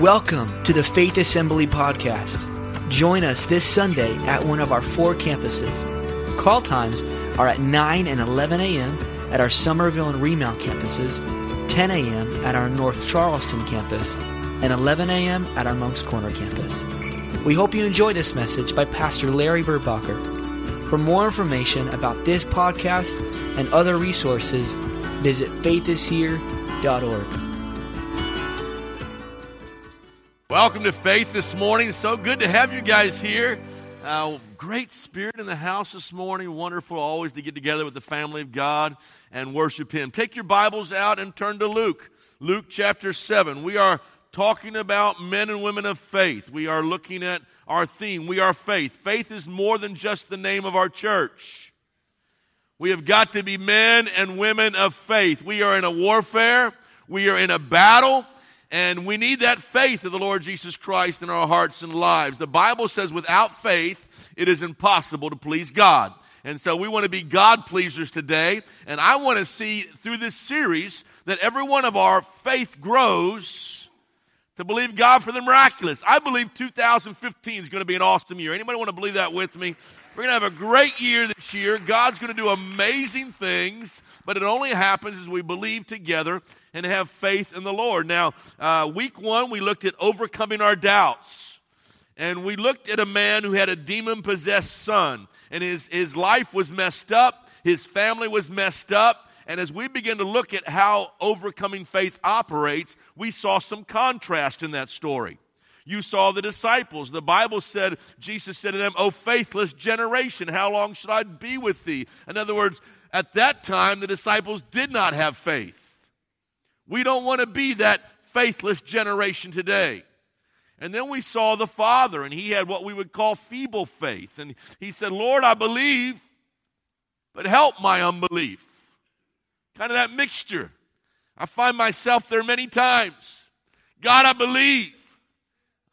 Welcome to the Faith Assembly Podcast. Join us this Sunday at one of our four campuses. Call times are at 9 and 11 a.m. at our Summerville and Remount campuses, 10 a.m. at our North Charleston campus, and 11 a.m. at our Moncks Corner campus. We hope you enjoy this message by Pastor Larry Burbacher. For more information about this podcast and other resources, visit faithishere.org. Welcome to Faith this morning. So good to have you guys here. Uh, great spirit in the house this morning. Wonderful always to get together with the family of God and worship Him. Take your Bibles out and turn to Luke. Luke chapter 7. We are talking about men and women of faith. We are looking at our theme. We are faith. Faith is more than just the name of our church. We have got to be men and women of faith. We are in a warfare. We are in a battle. And we need that faith of the Lord Jesus Christ in our hearts and lives. The Bible says without faith, it is impossible to please God. And so we want to be God pleasers today. And I want to see through this series that every one of our faith grows to believe God for the miraculous. I believe 2015 is going to be an awesome year. Anybody want to believe that with me? We're going to have a great year this year. God's going to do amazing things, but it only happens as we believe together and have faith in the Lord. Now, uh, week one, we looked at overcoming our doubts. And we looked at a man who had a demon possessed son, and his, his life was messed up, his family was messed up. And as we begin to look at how overcoming faith operates, we saw some contrast in that story. You saw the disciples. The Bible said, Jesus said to them, O faithless generation, how long should I be with thee? In other words, at that time, the disciples did not have faith. We don't want to be that faithless generation today. And then we saw the father, and he had what we would call feeble faith. And he said, Lord, I believe, but help my unbelief. Kind of that mixture. I find myself there many times. God, I believe.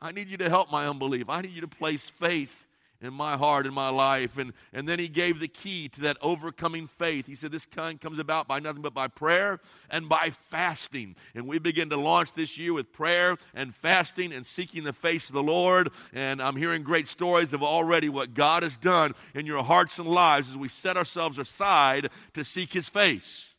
I need you to help my unbelief. I need you to place faith in my heart, in my life. And, and then he gave the key to that overcoming faith. He said, This kind comes about by nothing but by prayer and by fasting. And we begin to launch this year with prayer and fasting and seeking the face of the Lord. And I'm hearing great stories of already what God has done in your hearts and lives as we set ourselves aside to seek his face.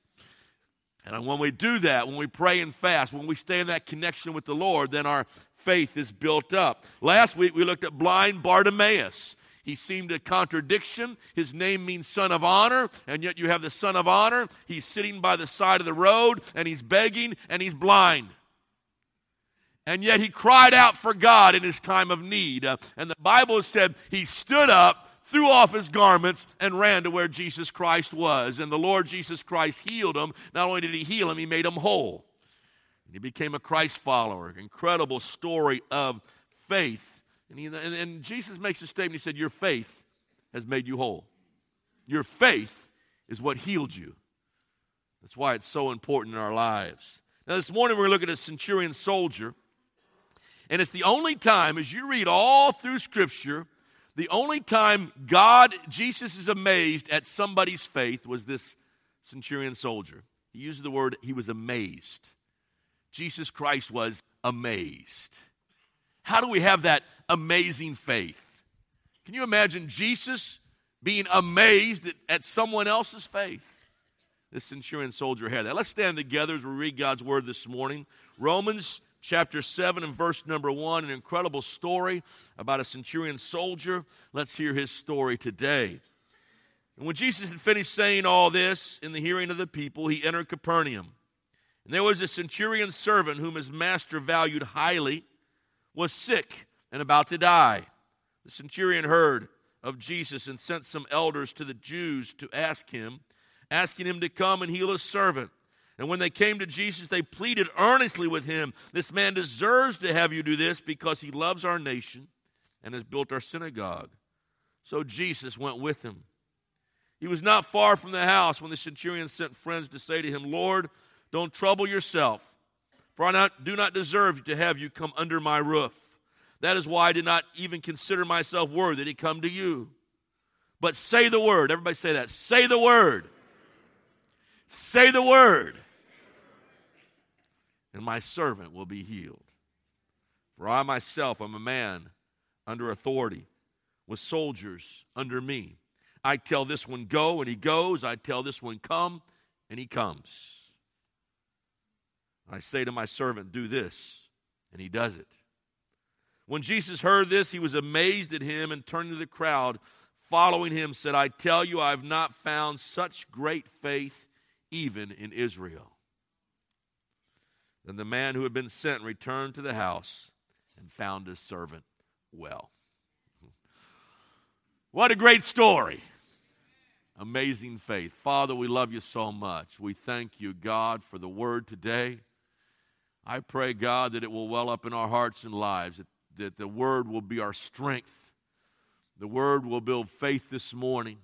And when we do that, when we pray and fast, when we stay in that connection with the Lord, then our faith is built up. Last week we looked at blind Bartimaeus. He seemed a contradiction. His name means son of honor, and yet you have the son of honor. He's sitting by the side of the road and he's begging and he's blind. And yet he cried out for God in his time of need. Uh, and the Bible said he stood up, threw off his garments, and ran to where Jesus Christ was. And the Lord Jesus Christ healed him. Not only did he heal him, he made him whole. And He became a Christ follower. Incredible story of faith. And, he, and, and Jesus makes a statement. He said, Your faith has made you whole. Your faith is what healed you. That's why it's so important in our lives. Now, this morning we're going to look at a centurion soldier. And it's the only time, as you read all through Scripture, the only time God, Jesus is amazed at somebody's faith was this centurion soldier. He uses the word, he was amazed. Jesus Christ was amazed. How do we have that amazing faith? Can you imagine Jesus being amazed at, at someone else's faith? This centurion soldier had that. Let's stand together as we read God's word this morning. Romans chapter 7 and verse number 1, an incredible story about a centurion soldier. Let's hear his story today. And when Jesus had finished saying all this in the hearing of the people, he entered Capernaum. And there was a centurion servant whom his master valued highly, was sick and about to die. The centurion heard of Jesus and sent some elders to the Jews to ask him, asking him to come and heal his servant. And when they came to Jesus, they pleaded earnestly with him, This man deserves to have you do this because he loves our nation and has built our synagogue. So Jesus went with him. He was not far from the house when the centurion sent friends to say to him, Lord, don't trouble yourself, for I not, do not deserve to have you come under my roof. That is why I did not even consider myself worthy to come to you. But say the word. Everybody say that. Say the word. Say the word. And my servant will be healed. For I myself am a man under authority, with soldiers under me. I tell this one, go, and he goes. I tell this one, come, and he comes. I say to my servant, do this, and he does it. When Jesus heard this, he was amazed at him and turning to the crowd following him said, I tell you, I have not found such great faith even in Israel. Then the man who had been sent returned to the house and found his servant well. What a great story. Amazing faith. Father, we love you so much. We thank you, God, for the word today. I pray, God, that it will well up in our hearts and lives, that, that the word will be our strength. The word will build faith this morning.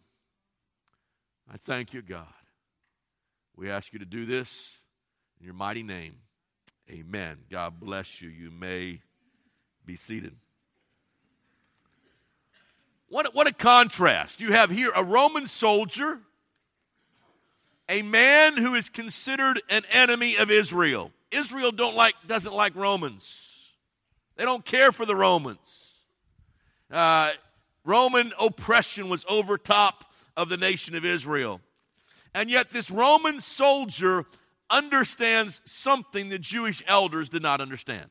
I thank you, God. We ask you to do this in your mighty name. Amen. God bless you. You may be seated. What, what a contrast. You have here a Roman soldier, a man who is considered an enemy of Israel. Israel don't like, doesn't like Romans. They don't care for the Romans. Uh, Roman oppression was over top of the nation of Israel. And yet, this Roman soldier understands something the Jewish elders did not understand.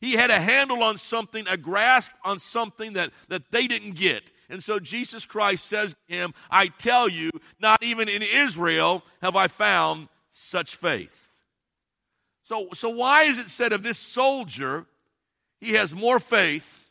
He had a handle on something, a grasp on something that, that they didn't get. And so Jesus Christ says to him, I tell you, not even in Israel have I found such faith. So, so why is it said of this soldier, he has more faith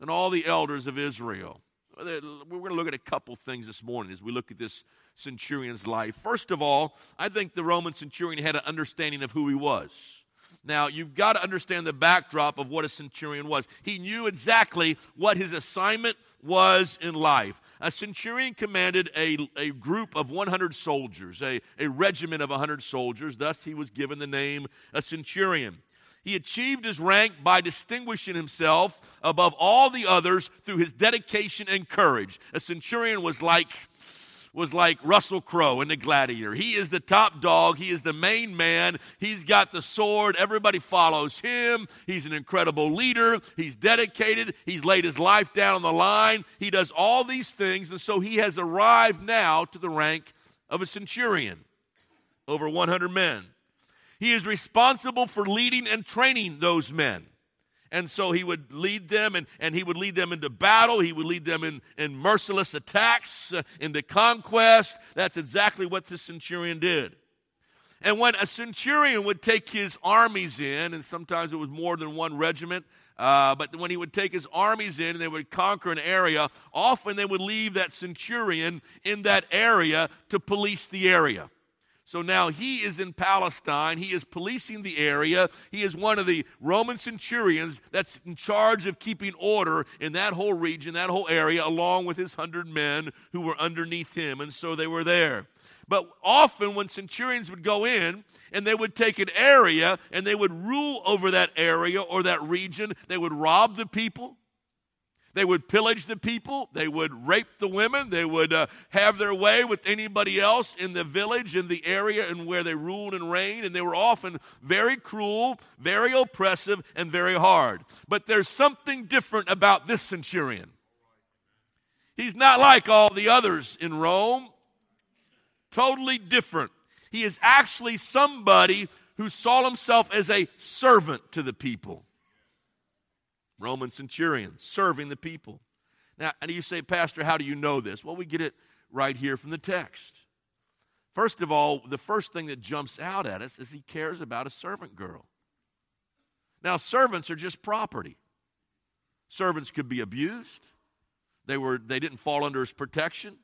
than all the elders of Israel? We're going to look at a couple things this morning as we look at this centurion's life. First of all, I think the Roman centurion had an understanding of who he was. Now, you've got to understand the backdrop of what a centurion was. He knew exactly what his assignment was in life. A centurion commanded a, a group of 100 soldiers, a, a regiment of 100 soldiers. Thus, he was given the name a centurion. He achieved his rank by distinguishing himself above all the others through his dedication and courage. A centurion was like was like Russell Crowe in The Gladiator. He is the top dog, he is the main man, he's got the sword, everybody follows him. He's an incredible leader, he's dedicated, he's laid his life down on the line, he does all these things, and so he has arrived now to the rank of a centurion, over 100 men. He is responsible for leading and training those men. And so he would lead them and, and he would lead them into battle. He would lead them in, in merciless attacks, uh, into conquest. That's exactly what the centurion did. And when a centurion would take his armies in, and sometimes it was more than one regiment, uh, but when he would take his armies in and they would conquer an area, often they would leave that centurion in that area to police the area. So now he is in Palestine. He is policing the area. He is one of the Roman centurions that's in charge of keeping order in that whole region, that whole area, along with his hundred men who were underneath him. And so they were there. But often, when centurions would go in and they would take an area and they would rule over that area or that region, they would rob the people. They would pillage the people. They would rape the women. They would uh, have their way with anybody else in the village, in the area, and where they ruled and reigned. And they were often very cruel, very oppressive, and very hard. But there's something different about this centurion. He's not like all the others in Rome, totally different. He is actually somebody who saw himself as a servant to the people. Roman centurion serving the people. Now, and you say, Pastor, how do you know this? Well, we get it right here from the text. First of all, the first thing that jumps out at us is he cares about a servant girl. Now, servants are just property. Servants could be abused. They, were, they didn't fall under his protection.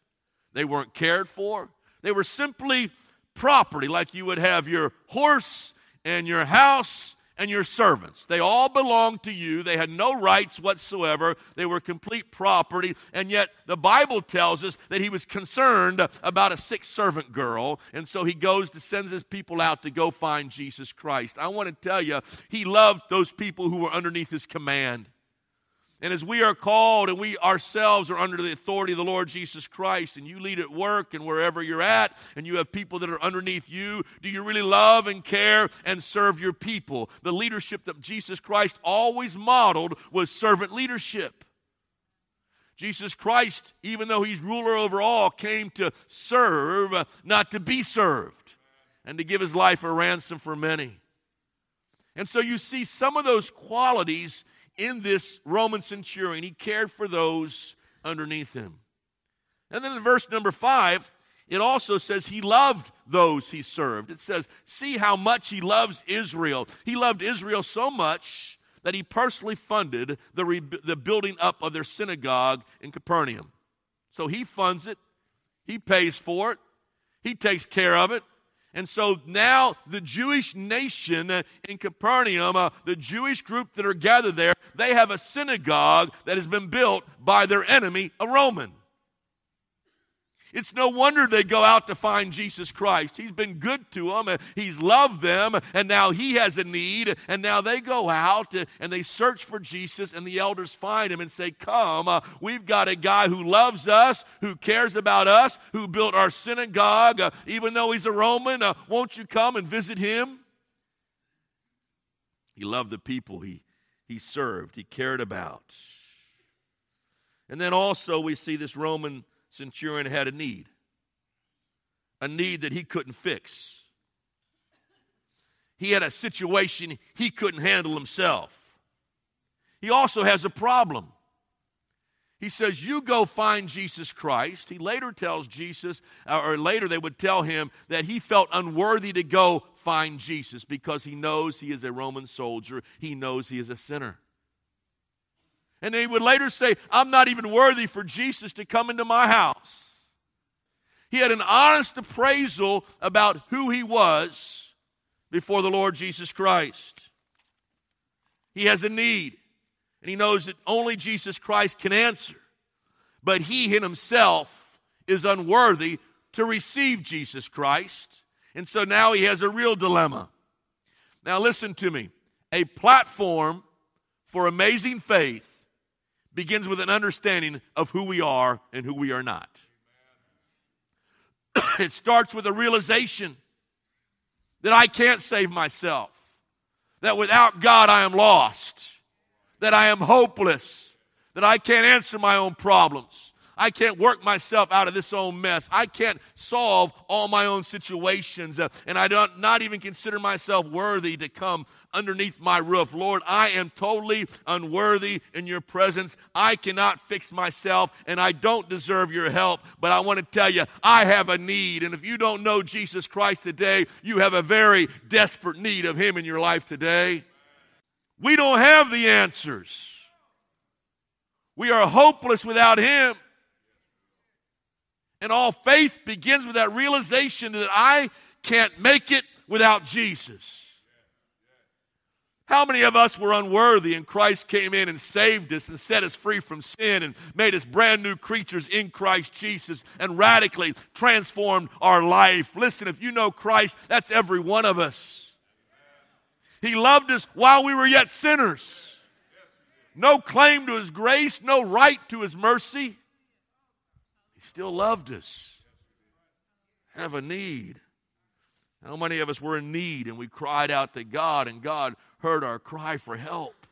They weren't cared for. They were simply property, like you would have your horse and your house and your servants. They all belonged to you. They had no rights whatsoever. They were complete property. And yet, the Bible tells us that he was concerned about a sick servant girl. And so he goes to send his people out to go find Jesus Christ. I want to tell you, he loved those people who were underneath his command. And as we are called and we ourselves are under the authority of the Lord Jesus Christ, and you lead at work and wherever you're at, and you have people that are underneath you, do you really love and care and serve your people? The leadership that Jesus Christ always modeled was servant leadership. Jesus Christ, even though he's ruler over all, came to serve, not to be served, and to give his life a ransom for many. And so you see some of those qualities in this Roman centurion. He cared for those underneath him. And then in verse number five, it also says he loved those he served. It says, see how much he loves Israel. He loved Israel so much that he personally funded the, re- the building up of their synagogue in Capernaum. So he funds it, he pays for it, he takes care of it, and so now the Jewish nation in Capernaum, uh, the Jewish group that are gathered there, they have a synagogue that has been built by their enemy, a Roman. It's no wonder they go out to find Jesus Christ. He's been good to them, He's loved them, and now He has a need, and now they go out and they search for Jesus, and the elders find Him and say, Come, uh, we've got a guy who loves us, who cares about us, who built our synagogue, uh, even though He's a Roman. Uh, won't you come and visit Him? He loved the people he, he served, he cared about. And then also we see this Roman centurion had a need, a need that he couldn't fix. He had a situation he couldn't handle himself. He also has a problem. He says, You go find Jesus Christ. He later tells Jesus, uh, or later they would tell him that he felt unworthy to go find Jesus because he knows he is a Roman soldier, he knows he is a sinner. And they would later say, I'm not even worthy for Jesus to come into my house. He had an honest appraisal about who he was before the Lord Jesus Christ. He has a need, and he knows that only Jesus Christ can answer. But he in himself is unworthy to receive Jesus Christ. And so now he has a real dilemma. Now, listen to me. A platform for amazing faith begins with an understanding of who we are and who we are not. it starts with a realization that I can't save myself, that without God I am lost, that I am hopeless, that I can't answer my own problems. I can't work myself out of this own mess. I can't solve all my own situations. Uh, and I don't not even consider myself worthy to come underneath my roof. Lord, I am totally unworthy in your presence. I cannot fix myself and I don't deserve your help. But I want to tell you, I have a need. And if you don't know Jesus Christ today, you have a very desperate need of him in your life today. We don't have the answers. We are hopeless without him. And all faith begins with that realization that I can't make it without Jesus. How many of us were unworthy and Christ came in and saved us and set us free from sin and made us brand new creatures in Christ Jesus and radically transformed our life? Listen, if you know Christ, that's every one of us. He loved us while we were yet sinners. No claim to his grace, no right to his mercy still loved us. Have a need. How many of us were in need and we cried out to God and God heard our cry for help?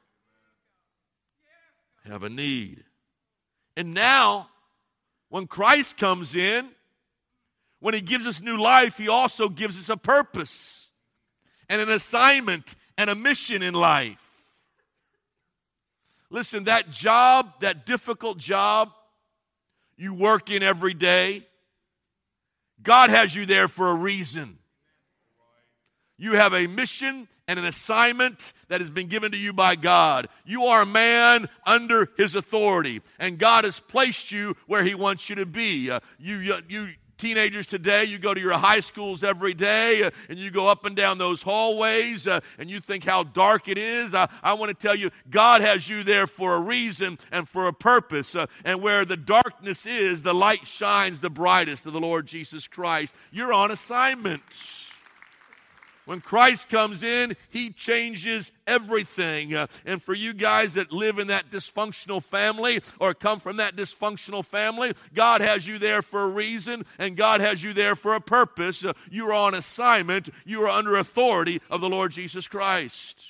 Have a need. And now, when Christ comes in, when he gives us new life, he also gives us a purpose and an assignment and a mission in life. Listen, that job, that difficult job, you work in every day. God has you there for a reason. You have a mission and an assignment that has been given to you by God. You are a man under His authority, and God has placed you where He wants you to be. Uh, you, you, Teenagers today, you go to your high schools every day uh, and you go up and down those hallways uh, and you think how dark it is. I, I want to tell you, God has you there for a reason and for a purpose. Uh, and where the darkness is, the light shines the brightest of the Lord Jesus Christ. You're on assignment. When Christ comes in, he changes everything. Uh, and for you guys that live in that dysfunctional family or come from that dysfunctional family, God has you there for a reason and God has you there for a purpose. Uh, you are on assignment, you are under authority of the Lord Jesus Christ.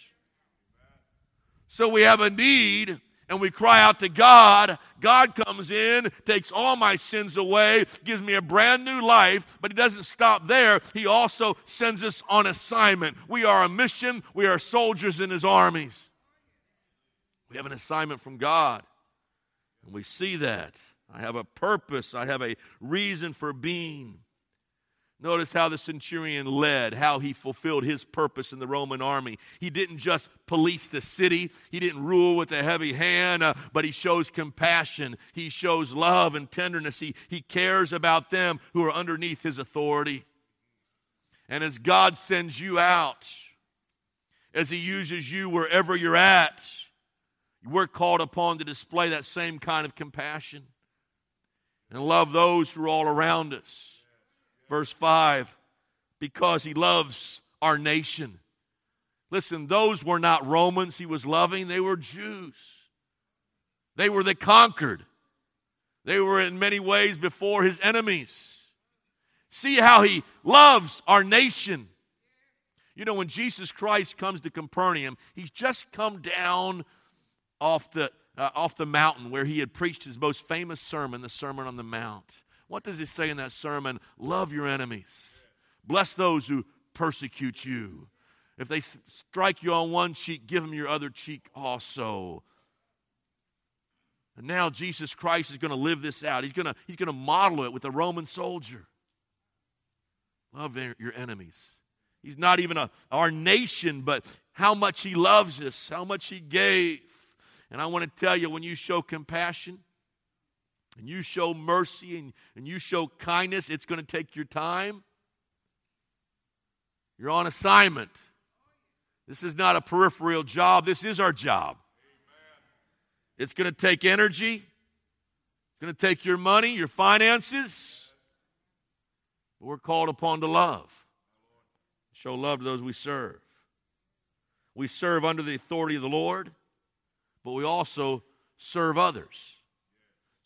So we have a need and we cry out to God, God comes in, takes all my sins away, gives me a brand new life, but He doesn't stop there. He also sends us on assignment. We are a mission, we are soldiers in His armies. We have an assignment from God, and we see that. I have a purpose, I have a reason for being. Notice how the centurion led, how he fulfilled his purpose in the Roman army. He didn't just police the city, he didn't rule with a heavy hand, uh, but he shows compassion. He shows love and tenderness. He, he cares about them who are underneath his authority. And as God sends you out, as he uses you wherever you're at, we're called upon to display that same kind of compassion and love those who are all around us. Verse 5 because he loves our nation. Listen, those were not Romans he was loving, they were Jews. They were the conquered. They were in many ways before his enemies. See how he loves our nation. You know, when Jesus Christ comes to Capernaum, he's just come down off the, uh, off the mountain where he had preached his most famous sermon, the Sermon on the Mount. What does he say in that sermon? Love your enemies, bless those who persecute you. If they strike you on one cheek, give them your other cheek also. And now Jesus Christ is going to live this out. He's going to, he's going to model it with a Roman soldier. Love your enemies. He's not even a, our nation, but how much he loves us, how much he gave. And I want to tell you when you show compassion, and you show mercy and, and you show kindness, it's going to take your time. You're on assignment. This is not a peripheral job, this is our job. It's going to take energy, it's going to take your money, your finances. But we're called upon to love, show love to those we serve. We serve under the authority of the Lord, but we also serve others.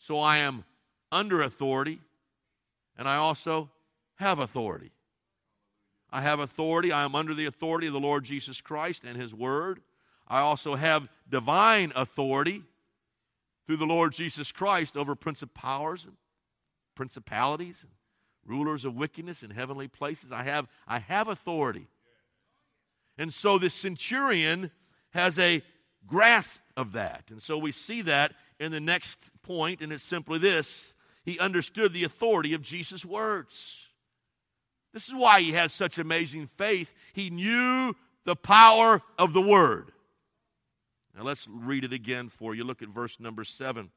So I am under authority, and I also have authority. I have authority. I am under the authority of the Lord Jesus Christ and His Word. I also have divine authority through the Lord Jesus Christ over principalities and principalities and rulers of wickedness in heavenly places. I have, I have authority. And so the centurion has a grasp of that. And so we see that in the next point, and it's simply this he understood the authority of Jesus' words. This is why he has such amazing faith. He knew the power of the word. Now let's read it again for you. Look at verse number seven.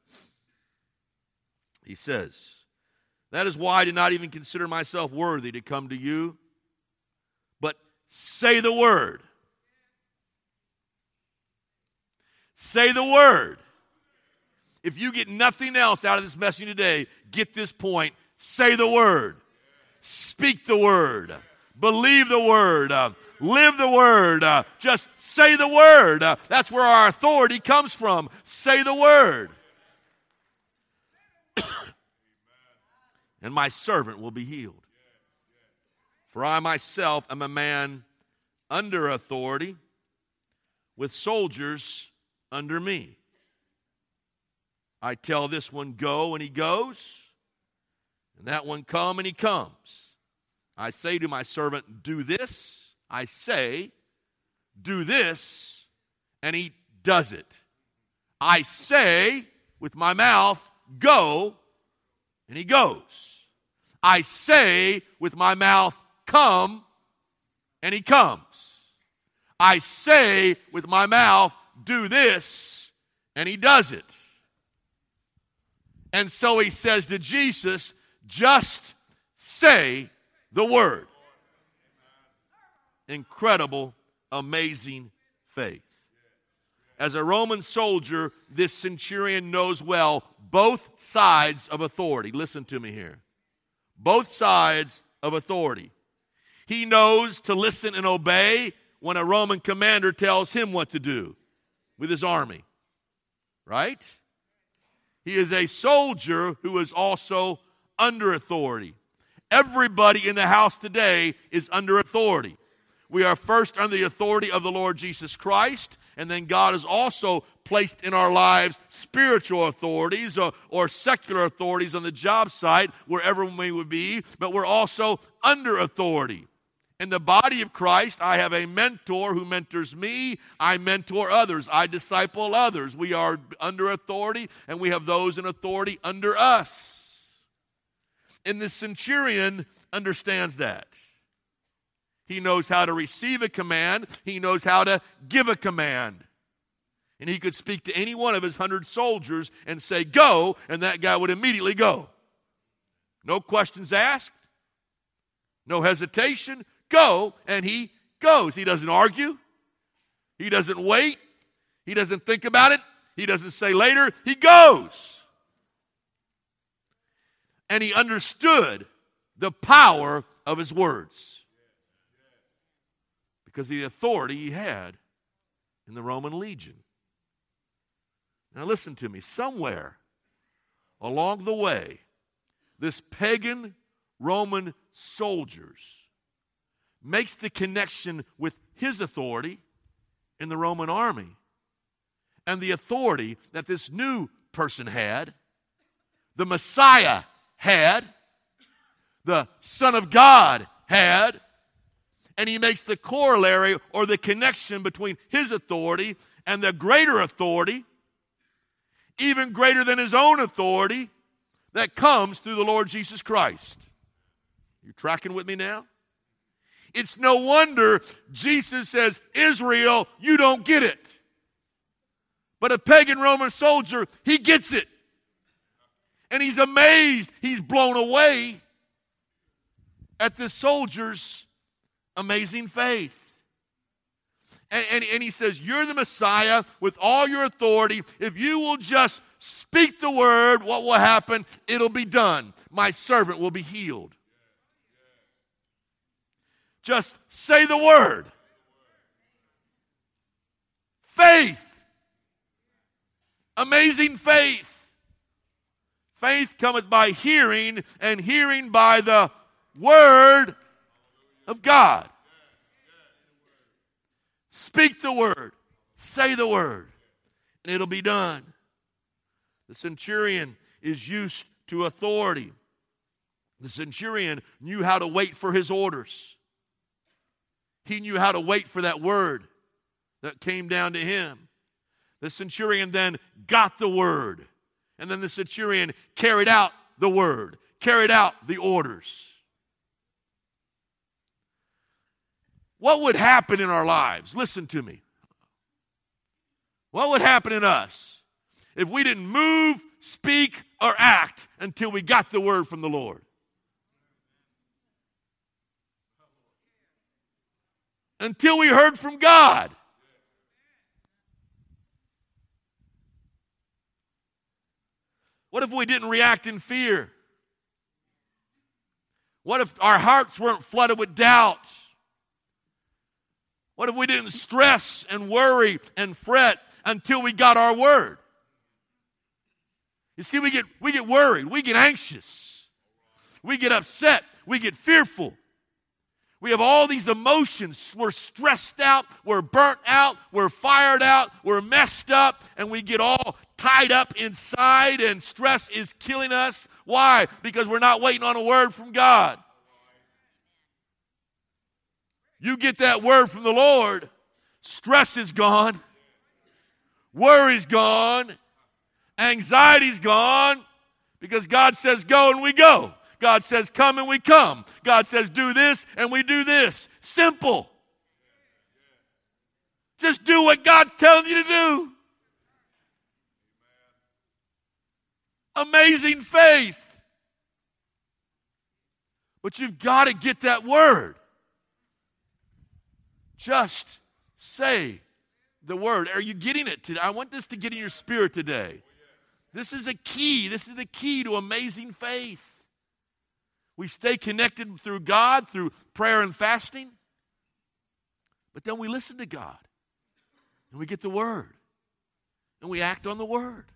He says, That is why I did not even consider myself worthy to come to you, but say the word. Say the word. If you get nothing else out of this message today, get this point. Say the word. Speak the word. Believe the word. Uh, live the word. Uh, just say the word. Uh, that's where our authority comes from. Say the word. and my servant will be healed. For I myself am a man under authority with soldiers under me. I tell this one, go, and he goes, and that one, come, and he comes. I say to my servant, do this. I say, do this, and he does it. I say with my mouth, go, and he goes. I say with my mouth, come, and he comes. I say with my mouth, do this, and he does it. And so he says to Jesus, just say the word. Incredible, amazing faith. As a Roman soldier, this centurion knows well both sides of authority. Listen to me here. Both sides of authority. He knows to listen and obey when a Roman commander tells him what to do with his army. Right? He is a soldier who is also under authority. Everybody in the house today is under authority. We are first under the authority of the Lord Jesus Christ, and then God has also placed in our lives spiritual authorities or, or secular authorities on the job site, wherever we would be, but we're also under authority. In the body of Christ, I have a mentor who mentors me. I mentor others. I disciple others. We are under authority, and we have those in authority under us. And the centurion understands that. He knows how to receive a command, he knows how to give a command. And he could speak to any one of his hundred soldiers and say, Go, and that guy would immediately go. No questions asked, no hesitation. Go, and he goes. He doesn't argue, he doesn't wait, he doesn't think about it, he doesn't say later, he goes and he understood the power of his words because of the authority he had in the Roman legion. Now, listen to me. Somewhere along the way, this pagan Roman soldiers makes the connection with his authority in the Roman army and the authority that this new person had, the Messiah had, the Son of God had, and he makes the corollary or the connection between his authority and the greater authority, even greater than his own authority, that comes through the Lord Jesus Christ. You tracking with me now? It's no wonder Jesus says, Israel, you don't get it. But a pagan Roman soldier, he gets it and he's amazed. He's blown away at this soldier's amazing faith. And, and, and, he says, You're the Messiah with all your authority. If you will just speak the word, what will happen? It'll be done. My servant will be healed. Just say the word. Faith. Amazing faith. Faith cometh by hearing, and hearing by the word of God. Speak the word, say the word, and it'll be done. The centurion is used to authority. The centurion knew how to wait for his orders. He knew how to wait for that word that came down to him. The centurion then got the word and then the centurion carried out the word, carried out the orders. What would happen in our lives? Listen to me. What would happen in us if we didn't move, speak, or act until we got the word from the Lord? Until we heard from God. What if we didn't react in fear? What if our hearts weren't flooded with doubts? What if we didn't stress and worry and fret until we got our word? You see, we get, we get worried, we get anxious, we get upset, we get fearful. We have all these emotions. We're stressed out, we're burnt out, we're fired out, we're messed up, and we get all tied up inside, and stress is killing us. Why? Because we're not waiting on a word from God. You get that word from the Lord, stress is gone, worry's gone, anxiety's gone, because God says go and we go. God says come and we come. God says do this and we do this. Simple. Just do what God's telling you to do. amazing faith. But you've got to get that word. Just say the word. Are you getting it today? I want this to get in your spirit today. This is a key. This is the key to amazing faith. We stay connected through God, through prayer and fasting. But then we listen to God and we get the Word and we act on the Word.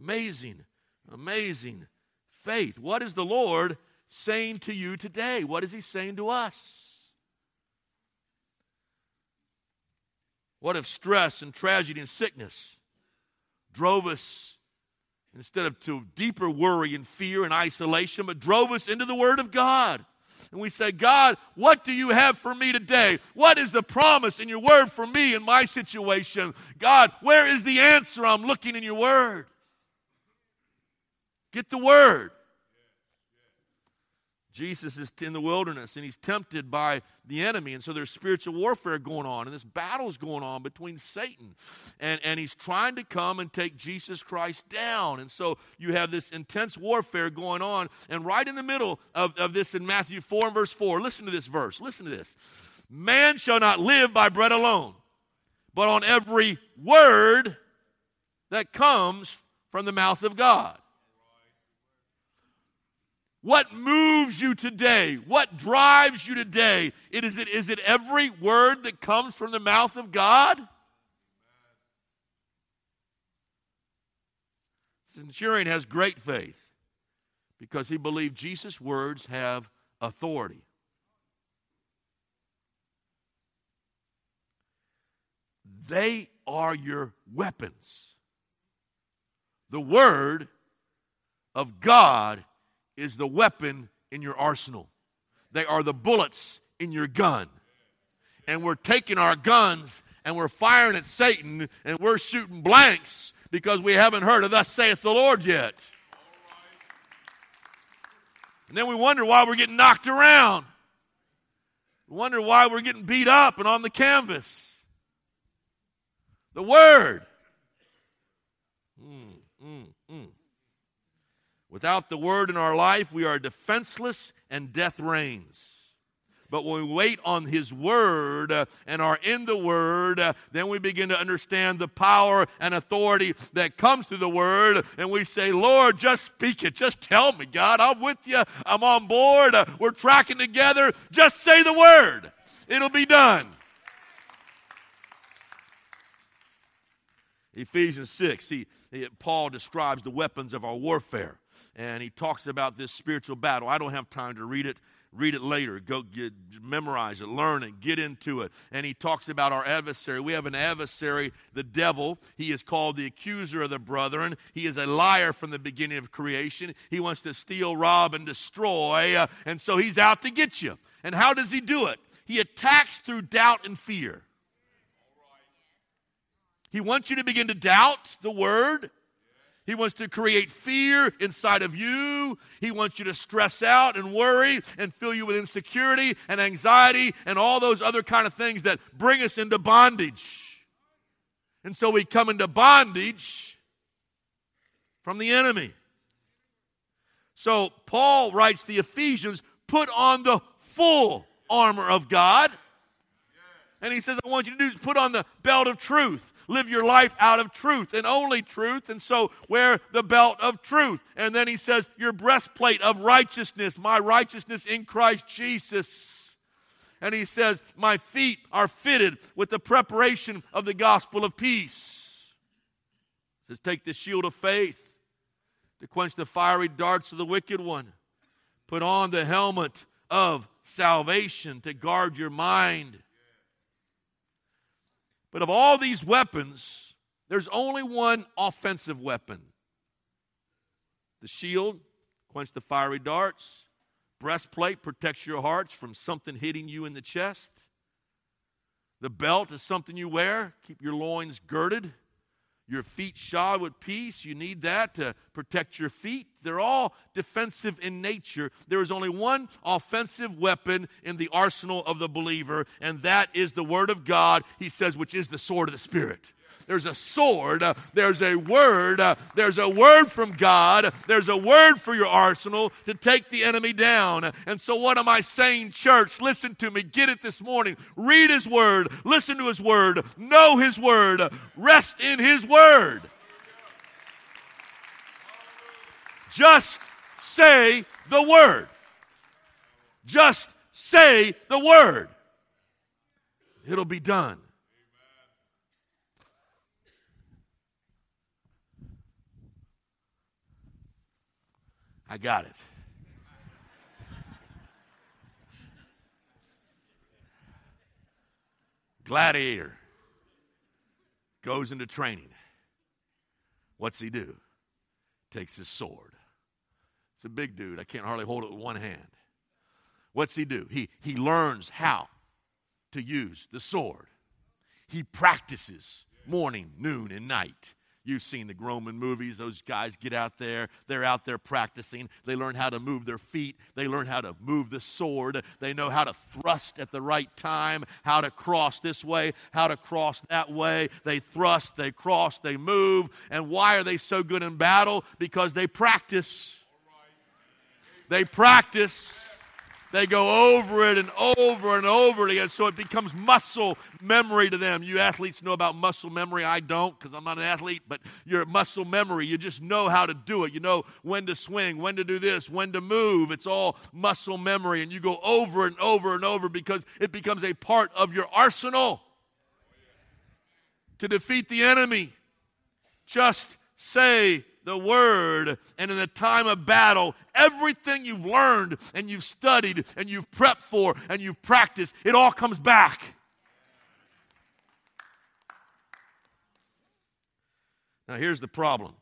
Amazing, amazing faith. What is the Lord saying to you today? What is He saying to us? What if stress and tragedy and sickness drove us instead of to deeper worry and fear and isolation, but drove us into the Word of God? And we say, God, what do you have for me today? What is the promise in your word for me in my situation? God, where is the answer? I'm looking in your word. Get the word. Jesus is in the wilderness and he's tempted by the enemy. And so there's spiritual warfare going on, and this battle is going on between Satan. And, and he's trying to come and take Jesus Christ down. And so you have this intense warfare going on. And right in the middle of, of this in Matthew 4 and verse 4, listen to this verse. Listen to this. Man shall not live by bread alone, but on every word that comes from the mouth of God. What moves you today? What drives you today? It is, it, is it every word that comes from the mouth of God? Centurion has great faith because he believed Jesus' words have authority. They are your weapons. The Word of God is the weapon in your arsenal. They are the bullets in your gun. And we're taking our guns and we're firing at Satan and we're shooting blanks because we haven't heard of thus saith the Lord yet. And then we wonder why we're getting knocked around. We wonder why we're getting beat up and on the canvas. The Word. Without the word in our life, we are defenseless and death reigns. But when we wait on His Word uh, and are in the Word, uh, then we begin to understand the power and authority that comes through the Word. And we say, Lord, just speak it. Just tell me, God, I'm with you. I'm on board. Uh, we're tracking together. Just say the Word, it'll be done. Ephesians 6, he, he, Paul describes the weapons of our warfare and he talks about this spiritual battle. I don't have time to read it. Read it later. Go get, memorize it, learn it, get into it. And he talks about our adversary. We have an adversary, the devil. He is called the accuser of the brethren. He is a liar from the beginning of creation. He wants to steal, rob, and destroy. Uh, and so he's out to get you. And how does he do it? He attacks through doubt and fear. He wants you to begin to doubt the word. He wants to create fear inside of you. He wants you to stress out and worry and fill you with insecurity and anxiety and all those other kind of things that bring us into bondage. And so we come into bondage from the enemy. So Paul writes the Ephesians, put on the full armor of God. And he says, I want you to do put on the belt of truth live your life out of truth and only truth. And so wear the belt of truth. And then he says, Your breastplate of righteousness, my righteousness in Christ Jesus. And he says, My feet are fitted with the preparation of the gospel of peace. He says, Take the shield of faith to quench the fiery darts of the wicked one. Put on the helmet of salvation to guard your mind but of all these weapons, there's only one offensive weapon. The shield, quench the fiery darts, breastplate protects your hearts from something hitting you in the chest. The belt is something you wear, keep your loins girded your feet shod with peace. You need that to protect your feet. They're all defensive in nature. There is only one offensive weapon in the arsenal of the believer, and that is the Word of God, he says, which is the sword of the Spirit. There's a sword. Uh, there's a word. Uh, there's a word from God. There's a word for your arsenal to take the enemy down. And so, what am I saying, church? Listen to me. Get it this morning. Read His word. Listen to His word. Know His word. Rest in His word. Just say the word. Just say the word. It'll be done. I got it. Gladiator goes into training. What's he do? Takes his sword. It's a big dude. I can't hardly hold it with one hand. What's he do? He, he learns how to use the sword. He practices morning, noon, and night. You've seen the Roman movies. Those guys get out there. They're out there practicing. They learn how to move their feet. They learn how to move the sword. They know how to thrust at the right time, how to cross this way, how to cross that way. They thrust, they cross, they move. And why are they so good in battle? Because they practice. They practice. They go over it and over and over again, so it becomes muscle memory to them. You athletes know about muscle memory. I don't because I'm not an athlete, but you're muscle memory. You just know how to do it. You know when to swing, when to do this, when to move. It's all muscle memory, and you go over and over and over because it becomes a part of your arsenal to defeat the enemy. Just say the word. And in the time of battle, everything you've learned and you've studied and you've prepped for and you've practiced, it all comes back. Now, here's the problem.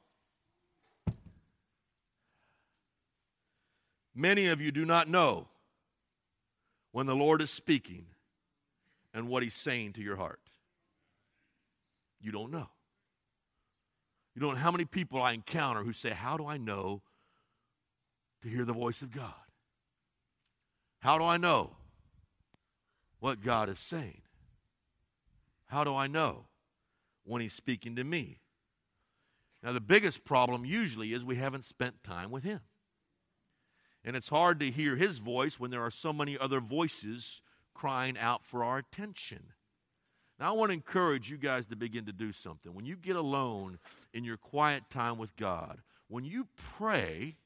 Many of you do not know when the Lord is speaking and what He's saying to your heart. You don't know. You don't know how many people I encounter who say, How do I know to hear the voice of God? How do I know what God is saying? How do I know when He's speaking to me? Now, the biggest problem usually is we haven't spent time with Him. And it's hard to hear His voice when there are so many other voices crying out for our attention. Now, I want to encourage you guys to begin to do something. When you get alone in your quiet time with God, when you pray,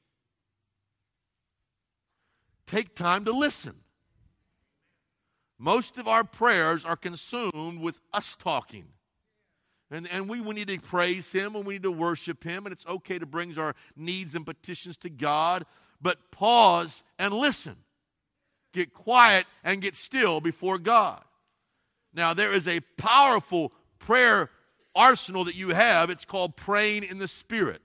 take time to listen. Most of our prayers are consumed with us talking. And, and we, we need to praise Him and we need to worship Him, and it's okay to bring our needs and petitions to God, but pause and listen. Get quiet and get still before God. Now, there is a powerful prayer arsenal that you have. It's called praying in the Spirit.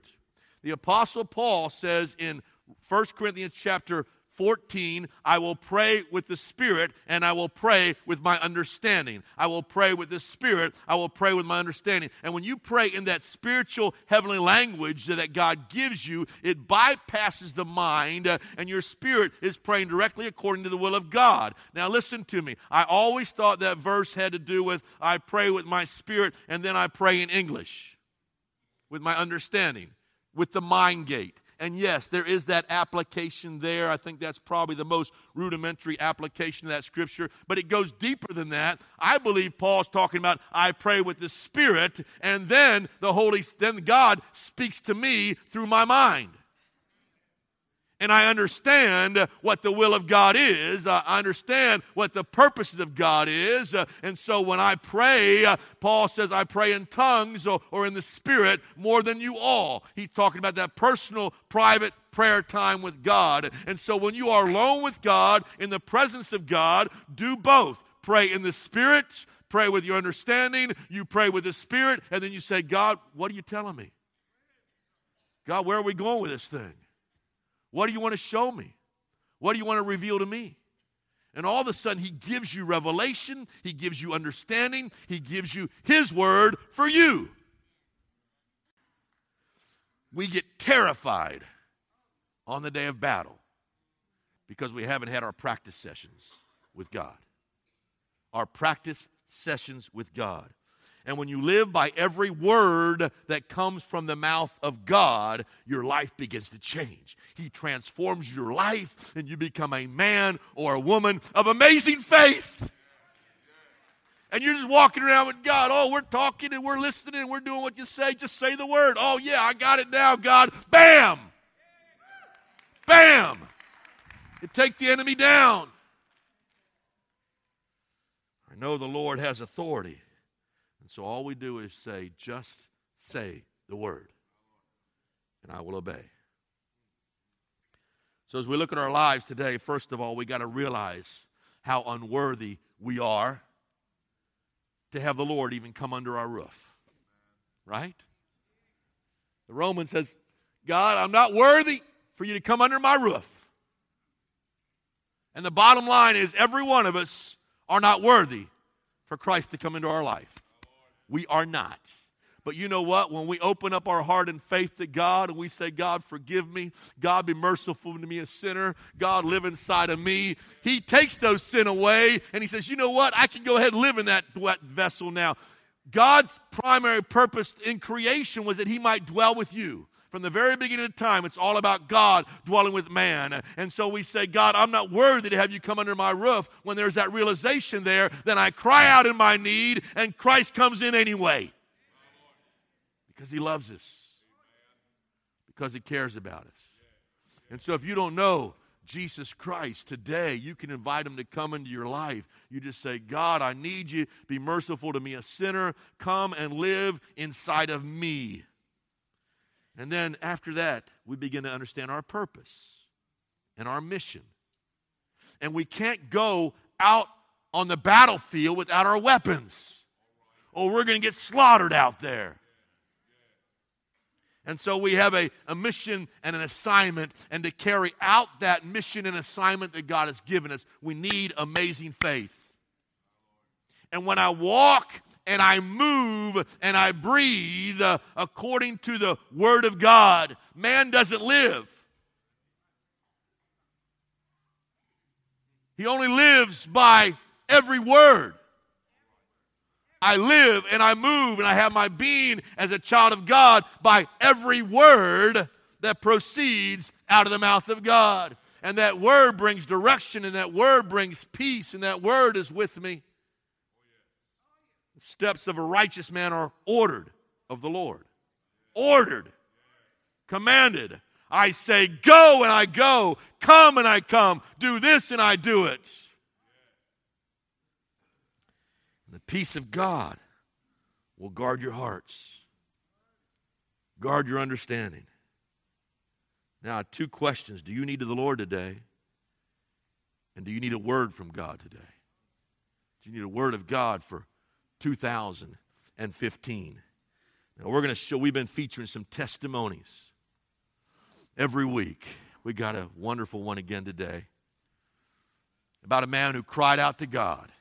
The Apostle Paul says in 1 Corinthians chapter 14, I will pray with the Spirit and I will pray with my understanding. I will pray with the Spirit, I will pray with my understanding. And when you pray in that spiritual heavenly language that God gives you, it bypasses the mind uh, and your spirit is praying directly according to the will of God. Now, listen to me. I always thought that verse had to do with I pray with my spirit and then I pray in English with my understanding, with the mind gate. And yes, there is that application there. I think that's probably the most rudimentary application of that scripture, but it goes deeper than that. I believe Paul's talking about I pray with the Spirit, and then the Holy, then God speaks to me through my mind and I understand what the will of God is. Uh, I understand what the purposes of God is. Uh, and so when I pray, uh, Paul says, I pray in tongues or, or in the Spirit more than you all. He's talking about that personal, private prayer time with God. And so when you are alone with God, in the presence of God, do both. Pray in the Spirit, pray with your understanding, you pray with the Spirit, and then you say, God, what are you telling me? God, where are we going with this thing? What do you want to show me? What do you want to reveal to me? And all of a sudden, he gives you revelation, he gives you understanding, he gives you his word for you. We get terrified on the day of battle because we haven't had our practice sessions with God. Our practice sessions with God. And when you live by every word that comes from the mouth of God, your life begins to change. He transforms your life, and you become a man or a woman of amazing faith. And you're just walking around with God. Oh, we're talking and we're listening and we're doing what you say. Just say the word. Oh, yeah, I got it now, God. Bam! Bam! to take the enemy down. I know the Lord has authority. So all we do is say, just say the word, and I will obey. So as we look at our lives today, first of all, we got to realize how unworthy we are to have the Lord even come under our roof. Right? The Roman says, God, I'm not worthy for you to come under my roof. And the bottom line is every one of us are not worthy for Christ to come into our life. We are not. But you know what? When we open up our heart in faith to God and we say, God, forgive me. God, be merciful to me, a sinner. God, live inside of me. He takes those sin away and He says, you know what? I can go ahead and live in that wet vessel now. God's primary purpose in creation was that He might dwell with you. From the very beginning of time, it's all about God dwelling with man. And so we say, God, I'm not worthy to have you come under my roof. When there's that realization there, then I cry out in my need, and Christ comes in anyway. Because he loves us, because he cares about us. And so if you don't know Jesus Christ today, you can invite him to come into your life. You just say, God, I need you. Be merciful to me, a sinner. Come and live inside of me. And then after that, we begin to understand our purpose and our mission. And we can't go out on the battlefield without our weapons, or we're going to get slaughtered out there. And so we have a, a mission and an assignment, and to carry out that mission and assignment that God has given us, we need amazing faith. And when I walk and I move and I breathe according to the Word of God. Man doesn't live. He only lives by every word. I live and I move and I have my being as a child of God by every word that proceeds out of the mouth of God. And that word brings direction and that word brings peace and that word is with me. The steps of a righteous man are ordered of the Lord. Ordered. Commanded. I say, go and I go. Come and I come. Do this and I do it. The peace of God will guard your hearts, guard your understanding. Now, two questions. Do you need to the Lord today? And do you need a word from God today? Do you need a word of God for 2015. Now we're going to show, we've been featuring some testimonies every week. We got a wonderful one again today about a man who cried out to God,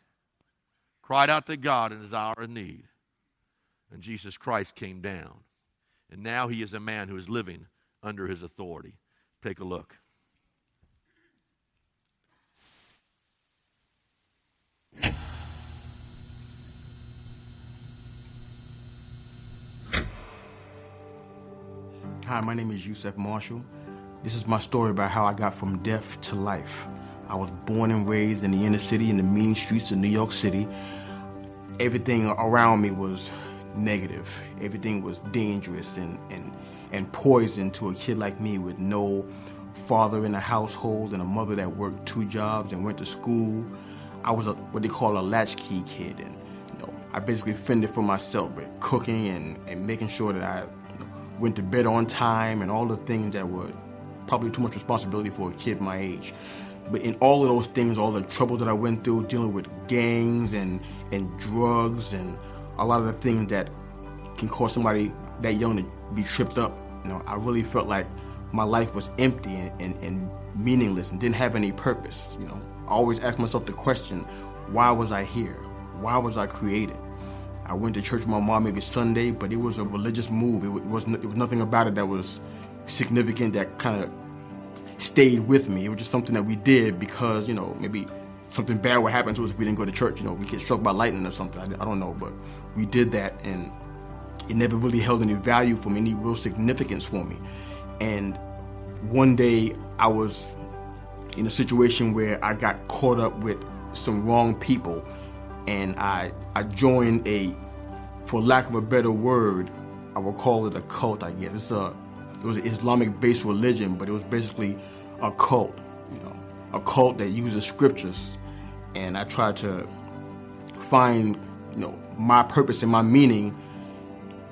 cried out to God in his hour of need. And Jesus Christ came down. And now he is a man who is living under his authority. Take a look. Hi, my name is Yusef Marshall. This is my story about how I got from death to life. I was born and raised in the inner city, in the mean streets of New York City. Everything around me was negative. Everything was dangerous and, and, and poison to a kid like me with no father in the household and a mother that worked two jobs and went to school. I was a, what they call a latchkey kid, and you know, I basically fended for myself, with cooking and, and making sure that I went to bed on time, and all the things that were probably too much responsibility for a kid my age. But in all of those things, all the troubles that I went through dealing with gangs and, and drugs and a lot of the things that can cause somebody that young to be tripped up, you know, I really felt like my life was empty and, and, and meaningless and didn't have any purpose. You know, I always ask myself the question, why was I here? Why was I created? I went to church with my mom every Sunday, but it was a religious move. It was, it was nothing about it that was significant that kind of stayed with me. It was just something that we did because, you know, maybe something bad would happen to us if we didn't go to church. You know, we get struck by lightning or something. I, I don't know, but we did that, and it never really held any value for me, any real significance for me. And one day I was in a situation where I got caught up with some wrong people and I I joined a, for lack of a better word, I will call it a cult. I guess it's a it was an Islamic based religion, but it was basically a cult. You know, a cult that uses scriptures, and I tried to find, you know, my purpose and my meaning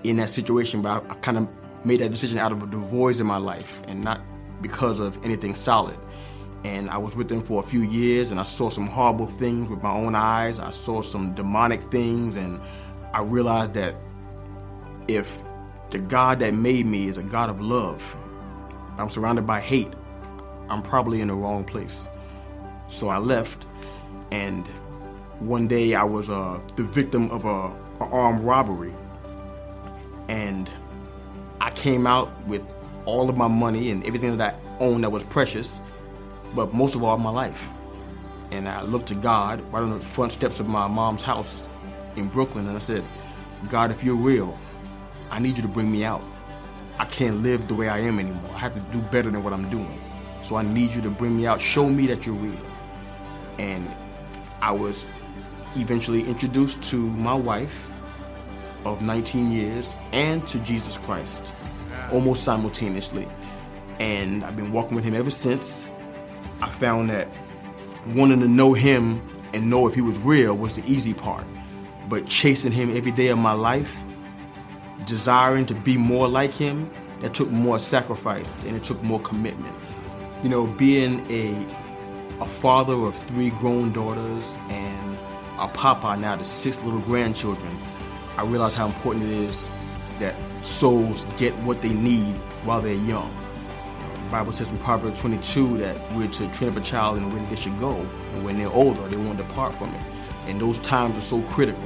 in that situation. But I, I kind of made that decision out of the voids in my life, and not because of anything solid. And I was with them for a few years, and I saw some horrible things with my own eyes. I saw some demonic things, and I realized that if the God that made me is a God of love, I'm surrounded by hate, I'm probably in the wrong place. So I left, and one day I was uh, the victim of a, a armed robbery, and I came out with all of my money and everything that I owned that was precious, but most of all my life. And I looked to God right on the front steps of my mom's house in Brooklyn, and I said, God, if you're real, I need you to bring me out. I can't live the way I am anymore. I have to do better than what I'm doing. So I need you to bring me out. Show me that you're real. And I was eventually introduced to my wife of 19 years and to Jesus Christ almost simultaneously. And I've been walking with him ever since. I found that wanting to know him and know if he was real was the easy part. But chasing him every day of my life, desiring to be more like him, that took more sacrifice and it took more commitment. You know, being a a father of three grown daughters and a papa now to six little grandchildren, I realize how important it is that souls get what they need while they're young. Bible says in Proverbs 22 that we're to train up a child in the way that they should go, and when they're older, they won't depart from it. And those times are so critical.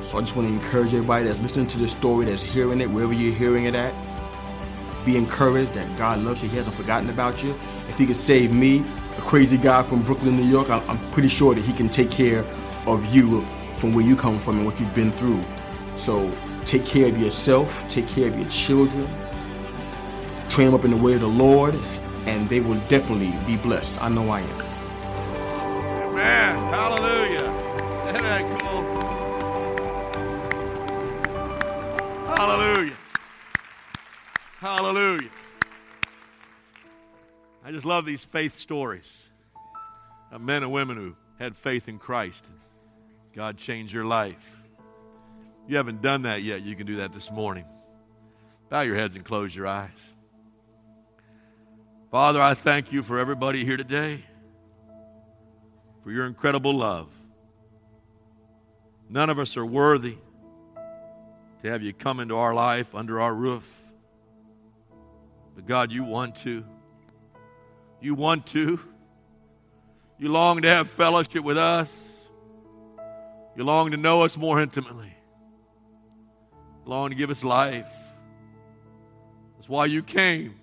So I just want to encourage everybody that's listening to this story, that's hearing it, wherever you're hearing it at, be encouraged that God loves you. He hasn't forgotten about you. If He could save me, a crazy guy from Brooklyn, New York, I'm pretty sure that He can take care of you from where you come from and what you've been through. So take care of yourself, take care of your children, train them up in the way of the Lord, and they will definitely be blessed. I know I am. Amen. Hallelujah. Isn't that cool? Hallelujah. Hallelujah. I just love these faith stories of men and women who had faith in Christ. and God changed your life. If you haven't done that yet, you can do that this morning. Bow your heads and close your eyes. Father, I thank you for everybody here today, for your incredible love. None of us are worthy to have you come into our life under our roof. But God, you want to. You want to. You long to have fellowship with us. You long to know us more intimately. You long to give us life. That's why you came.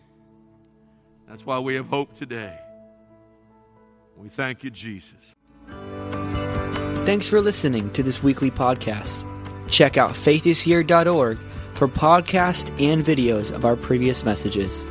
That's why we have hope today. We thank you, Jesus. Thanks for listening to this weekly podcast. Check out faithishere.org for podcasts and videos of our previous messages.